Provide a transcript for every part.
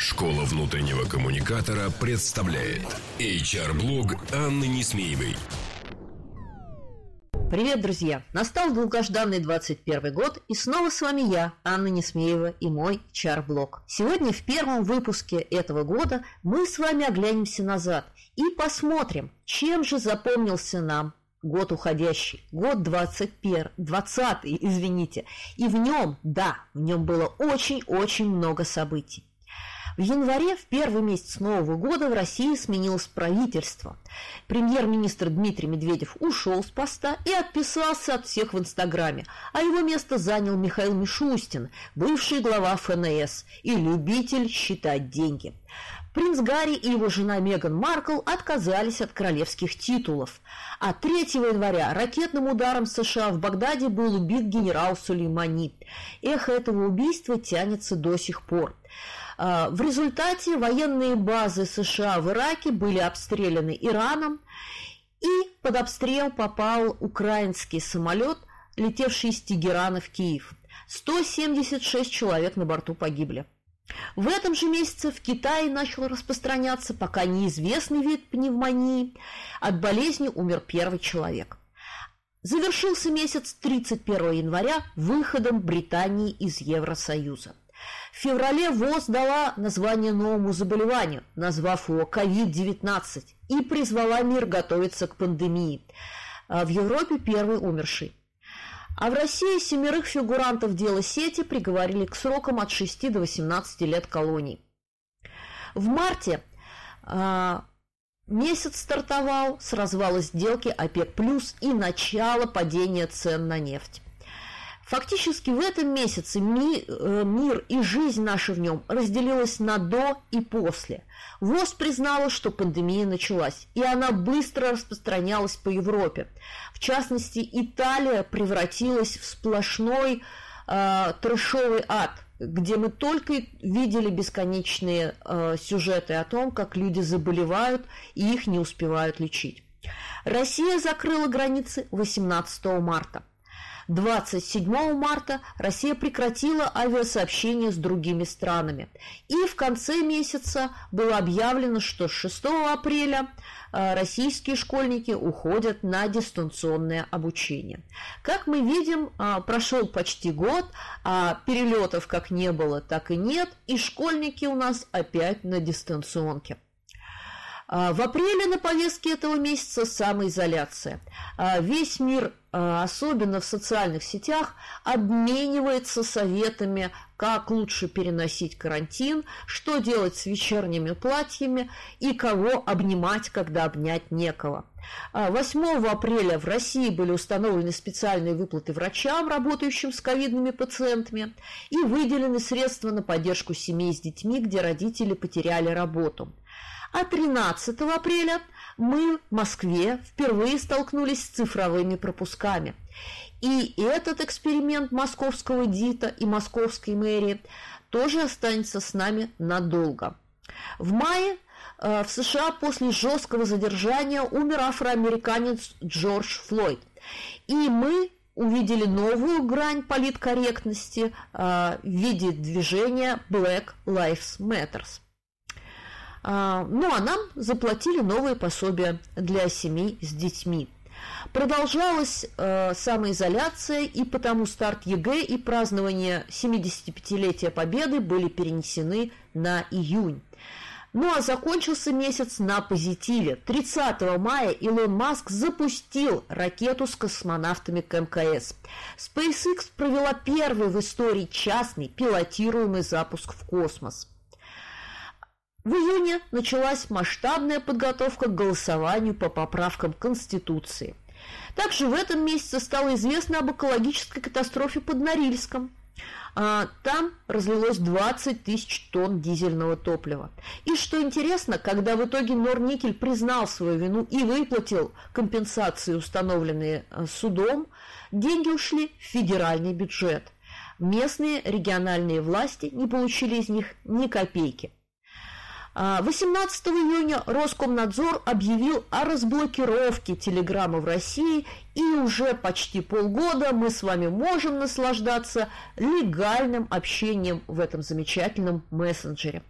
Школа внутреннего коммуникатора представляет HR-блог Анны Несмеевой. Привет, друзья! Настал долгожданный 21 год, и снова с вами я, Анна Несмеева, и мой HR-блог. Сегодня в первом выпуске этого года мы с вами оглянемся назад и посмотрим, чем же запомнился нам год уходящий, год 21, 20, извините. И в нем, да, в нем было очень-очень много событий. В январе, в первый месяц Нового года, в России сменилось правительство. Премьер-министр Дмитрий Медведев ушел с поста и отписался от всех в Инстаграме, а его место занял Михаил Мишустин, бывший глава ФНС и любитель считать деньги. Принц Гарри и его жена Меган Маркл отказались от королевских титулов. А 3 января ракетным ударом США в Багдаде был убит генерал Сулеймани. Эхо этого убийства тянется до сих пор. А, в результате военные базы США в Ираке были обстреляны Ираном, и под обстрел попал украинский самолет, летевший из Тегерана в Киев. 176 человек на борту погибли. В этом же месяце в Китае начал распространяться пока неизвестный вид пневмонии. От болезни умер первый человек. Завершился месяц 31 января выходом Британии из Евросоюза. В феврале ВОЗ дала название новому заболеванию, назвав его COVID-19, и призвала мир готовиться к пандемии. А в Европе первый умерший. А в России семерых фигурантов дела сети приговорили к срокам от 6 до 18 лет колоний. В марте а, месяц стартовал с развала сделки ОПЕК+, и начала падения цен на нефть. Фактически в этом месяце ми, э, мир и жизнь наша в нем разделилась на до и после. ВОЗ признала, что пандемия началась, и она быстро распространялась по Европе. В частности, Италия превратилась в сплошной э, трэшовый ад, где мы только видели бесконечные э, сюжеты о том, как люди заболевают и их не успевают лечить. Россия закрыла границы 18 марта. 27 марта Россия прекратила авиасообщение с другими странами. И в конце месяца было объявлено, что с 6 апреля э, российские школьники уходят на дистанционное обучение. Как мы видим, э, прошел почти год, а перелетов как не было, так и нет, и школьники у нас опять на дистанционке. А, в апреле на повестке этого месяца самоизоляция. А, весь мир, а, особенно в социальных сетях, обменивается советами, как лучше переносить карантин, что делать с вечерними платьями и кого обнимать, когда обнять некого. 8 апреля в России были установлены специальные выплаты врачам, работающим с ковидными пациентами, и выделены средства на поддержку семей с детьми, где родители потеряли работу. А 13 апреля мы в Москве впервые столкнулись с цифровыми пропусками. И этот эксперимент московского ДИТа и московской мэрии тоже останется с нами надолго. В мае э, в США после жесткого задержания умер афроамериканец Джордж Флойд. И мы увидели новую грань политкорректности э, в виде движения Black Lives Matter. А, ну а нам заплатили новые пособия для семей с детьми. Продолжалась э, самоизоляция, и потому старт ЕГЭ и празднование 75-летия Победы были перенесены на июнь. Ну а закончился месяц на позитиве. 30 мая Илон Маск запустил ракету с космонавтами к МКС. SpaceX провела первый в истории частный пилотируемый запуск в космос. В июне началась масштабная подготовка к голосованию по поправкам Конституции. Также в этом месяце стало известно об экологической катастрофе под Норильском. А, там разлилось 20 тысяч тонн дизельного топлива. И что интересно, когда в итоге Норникель признал свою вину и выплатил компенсации, установленные а, судом, деньги ушли в федеральный бюджет. Местные региональные власти не получили из них ни копейки. 18 а, июня Роскомнадзор объявил о разблокировке телеграммы в России, и уже почти полгода мы с вами можем наслаждаться легальным общением в этом замечательном мессенджере.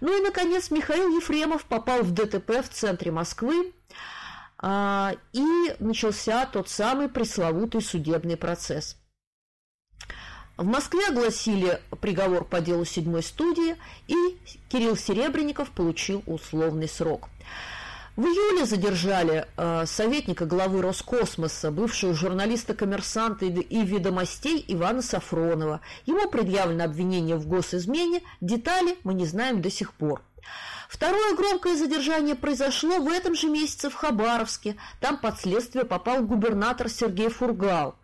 Ну и, наконец, Михаил Ефремов попал в ДТП в центре Москвы, а, и начался тот самый пресловутый судебный процесс. В Москве огласили приговор по делу седьмой студии, и Кирилл Серебренников получил условный срок. В июле задержали э, советника главы Роскосмоса, бывшего журналиста-коммерсанта и ведомостей Ивана Сафронова. Ему предъявлено обвинение в госизмене, детали мы не знаем до сих пор. Второе громкое задержание произошло в этом же месяце в Хабаровске. Там под следствие попал губернатор Сергей Фургал.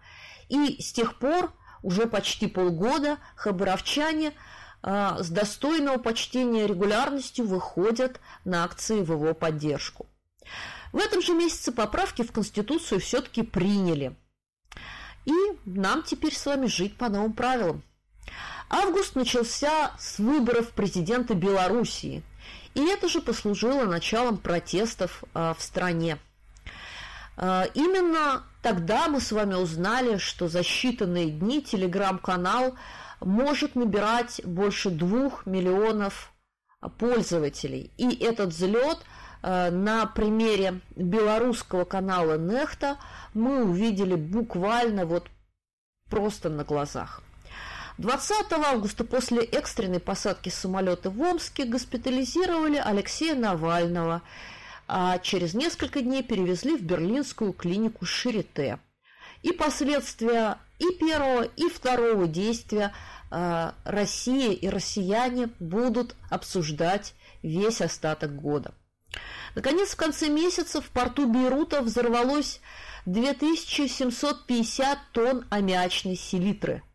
И с тех пор, уже почти полгода, хабаровчане э, с достойного почтения регулярностью выходят на акции в его поддержку. В этом же месяце поправки в Конституцию все-таки приняли. И нам теперь с вами жить по новым правилам. Август начался с выборов президента Белоруссии. И это же послужило началом протестов э, в стране. Э, именно тогда мы с вами узнали, что за считанные дни телеграм-канал может набирать больше двух миллионов пользователей. И этот взлет э, на примере белорусского канала Нехта мы увидели буквально вот просто на глазах. 20 августа после экстренной посадки самолета в Омске госпитализировали Алексея Навального, а через несколько дней перевезли в берлинскую клинику Ширите. И последствия и первого, и второго действия э, Россия и россияне будут обсуждать весь остаток года. Наконец, в конце месяца в порту Бейрута взорвалось 2750 тонн аммиачной селитры –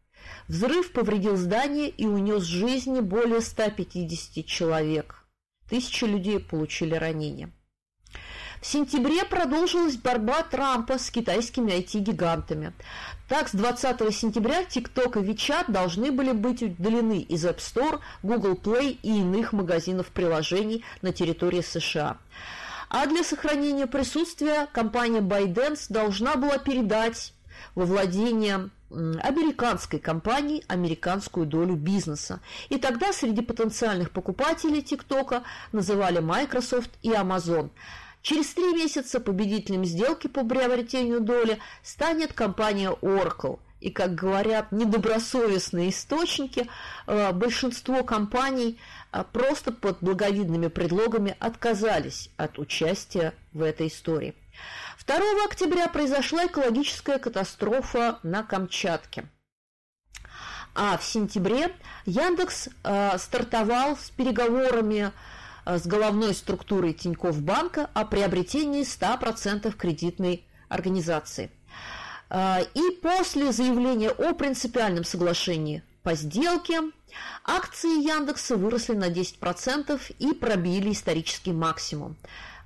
Взрыв повредил здание и унес жизни более 150 человек. Тысячи людей получили ранения. В сентябре продолжилась борьба Трампа с китайскими IT-гигантами. Так, с 20 сентября TikTok и WeChat должны были быть удалены из App Store, Google Play и иных магазинов приложений на территории США. А для сохранения присутствия компания ByteDance должна была передать во владение американской компании американскую долю бизнеса. И тогда среди потенциальных покупателей ТикТока называли Microsoft и Amazon. Через три месяца победителем сделки по приобретению доли станет компания Oracle. И, как говорят недобросовестные источники, э, большинство компаний э, просто под благовидными предлогами отказались от участия в этой истории. 2 октября произошла экологическая катастрофа на Камчатке. А в сентябре Яндекс э, стартовал с переговорами с головной структурой Тинькофф банка о приобретении 100% кредитной организации. Э, и после заявления о принципиальном соглашении по сделке акции Яндекса выросли на 10% и пробили исторический максимум.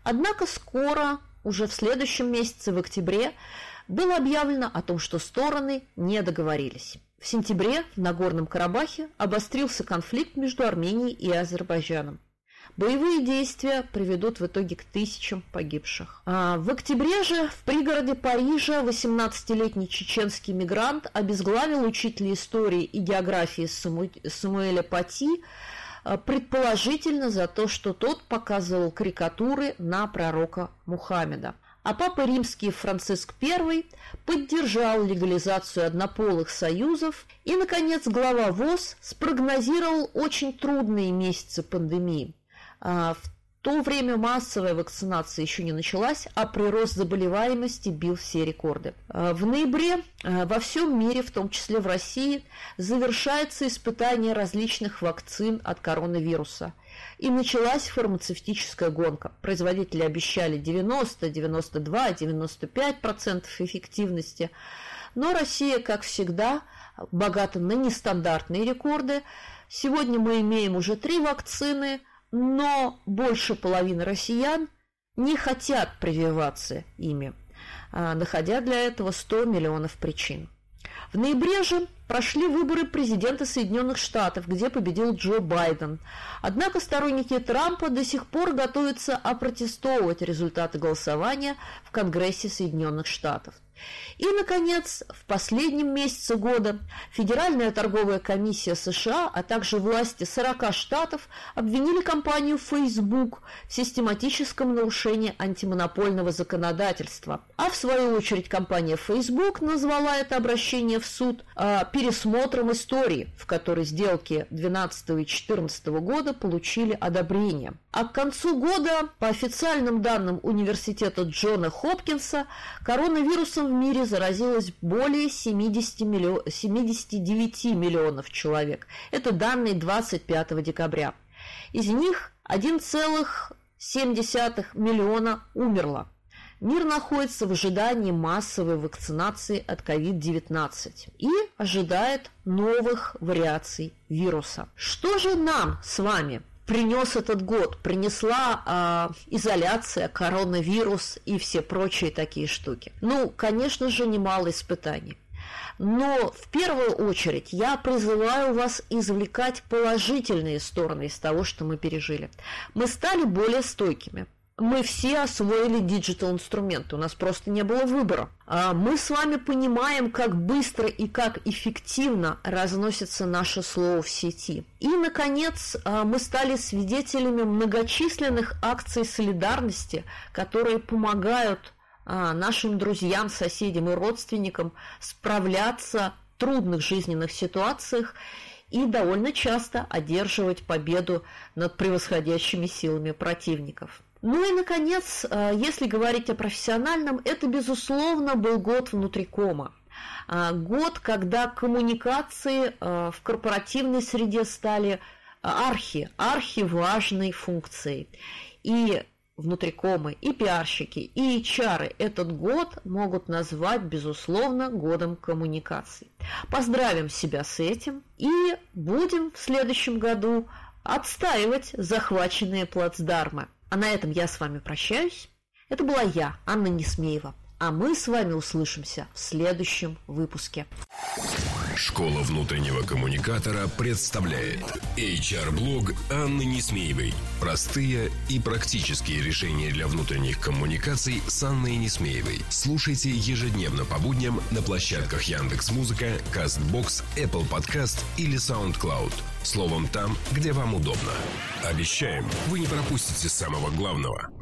Однако скоро уже в следующем месяце, в октябре, было объявлено о том, что стороны не договорились. В сентябре в Нагорном Карабахе обострился конфликт между Арменией и Азербайджаном. Боевые действия приведут в итоге к тысячам погибших. А в октябре же в пригороде Парижа 18-летний чеченский мигрант обезглавил учителя истории и географии Саму... Самуэля Пати, Э, предположительно за то, что тот показывал карикатуры на пророка Мухаммеда. А папа римский Франциск I поддержал легализацию однополых союзов и, наконец, глава ВОЗ спрогнозировал очень трудные месяцы пандемии. А в то время массовая вакцинация еще не началась, а прирост заболеваемости бил все рекорды. А, в ноябре а, во всем мире, в том числе в России, завершается испытание различных вакцин от коронавируса. И началась фармацевтическая гонка. Производители обещали 90, 92, 95% эффективности. Но Россия, как всегда, богата на нестандартные рекорды. Сегодня мы имеем уже три вакцины – но больше половины россиян не хотят прививаться ими, а, находя для этого 100 миллионов причин. В ноябре же прошли выборы президента Соединенных Штатов, где победил Джо Байден. Однако сторонники Трампа до сих пор готовятся опротестовывать результаты голосования в Конгрессе Соединенных Штатов. И, наконец, в последнем месяце года Федеральная торговая комиссия США, а также власти 40 штатов обвинили компанию Facebook в систематическом нарушении антимонопольного законодательства. А в свою очередь компания Facebook назвала это обращение в суд а, пересмотром истории, в которой сделки 2012 и 2014 года получили одобрение. А к концу года, по официальным данным университета Джона Хопкинса, коронавирусом в мире заразилось более 70 миллион, 79 миллионов человек. Это данные 25 декабря. Из них 1,7 миллиона умерло. Мир находится в ожидании массовой вакцинации от COVID-19 и ожидает новых вариаций вируса. Что же нам с вами принес этот год, принесла э, изоляция, коронавирус и все прочие такие штуки. Ну, конечно же, немало испытаний. Но в первую очередь я призываю вас извлекать положительные стороны из того, что мы пережили. Мы стали более стойкими мы все освоили digital инструменты, у нас просто не было выбора. А мы с вами понимаем, как быстро и как эффективно разносится наше слово в сети. И, наконец, а, мы стали свидетелями многочисленных акций солидарности, которые помогают а, нашим друзьям, соседям и родственникам справляться в трудных жизненных ситуациях и довольно часто одерживать победу над превосходящими силами противников. Ну и, наконец, э, если говорить о профессиональном, это, безусловно, был год внутрикома. А, год, когда коммуникации э, в корпоративной среде стали архи, архи важной функцией. И внутрикомы, и пиарщики, и HR этот год могут назвать, безусловно, годом коммуникаций. Поздравим себя с этим и будем в следующем году отстаивать захваченные плацдармы. А на этом я с вами прощаюсь. Это была я, Анна Несмеева. А мы с вами услышимся в следующем выпуске. Школа внутреннего коммуникатора представляет HR-блог Анны Несмеевой. Простые и практические решения для внутренних коммуникаций с Анной Несмеевой. Слушайте ежедневно по будням на площадках Яндекс Музыка, Castbox, Apple Podcast или SoundCloud. Словом, там, где вам удобно. Обещаем, вы не пропустите самого главного –